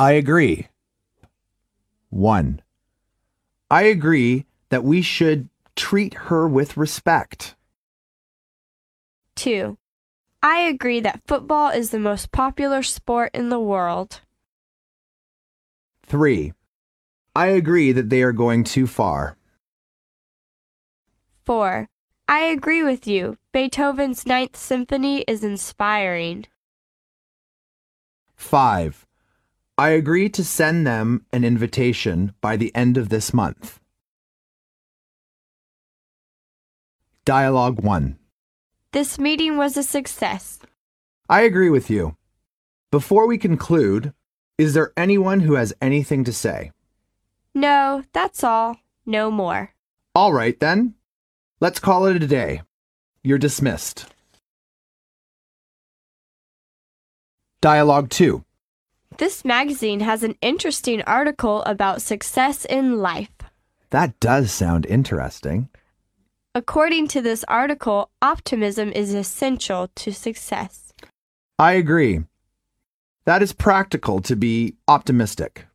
I agree. 1. I agree that we should treat her with respect. 2. I agree that football is the most popular sport in the world. 3. I agree that they are going too far. 4. I agree with you. Beethoven's Ninth Symphony is inspiring. 5. I agree to send them an invitation by the end of this month. Dialogue 1. This meeting was a success. I agree with you. Before we conclude, is there anyone who has anything to say? No, that's all. No more. All right, then. Let's call it a day. You're dismissed. Dialogue 2. This magazine has an interesting article about success in life. That does sound interesting. According to this article, optimism is essential to success. I agree. That is practical to be optimistic.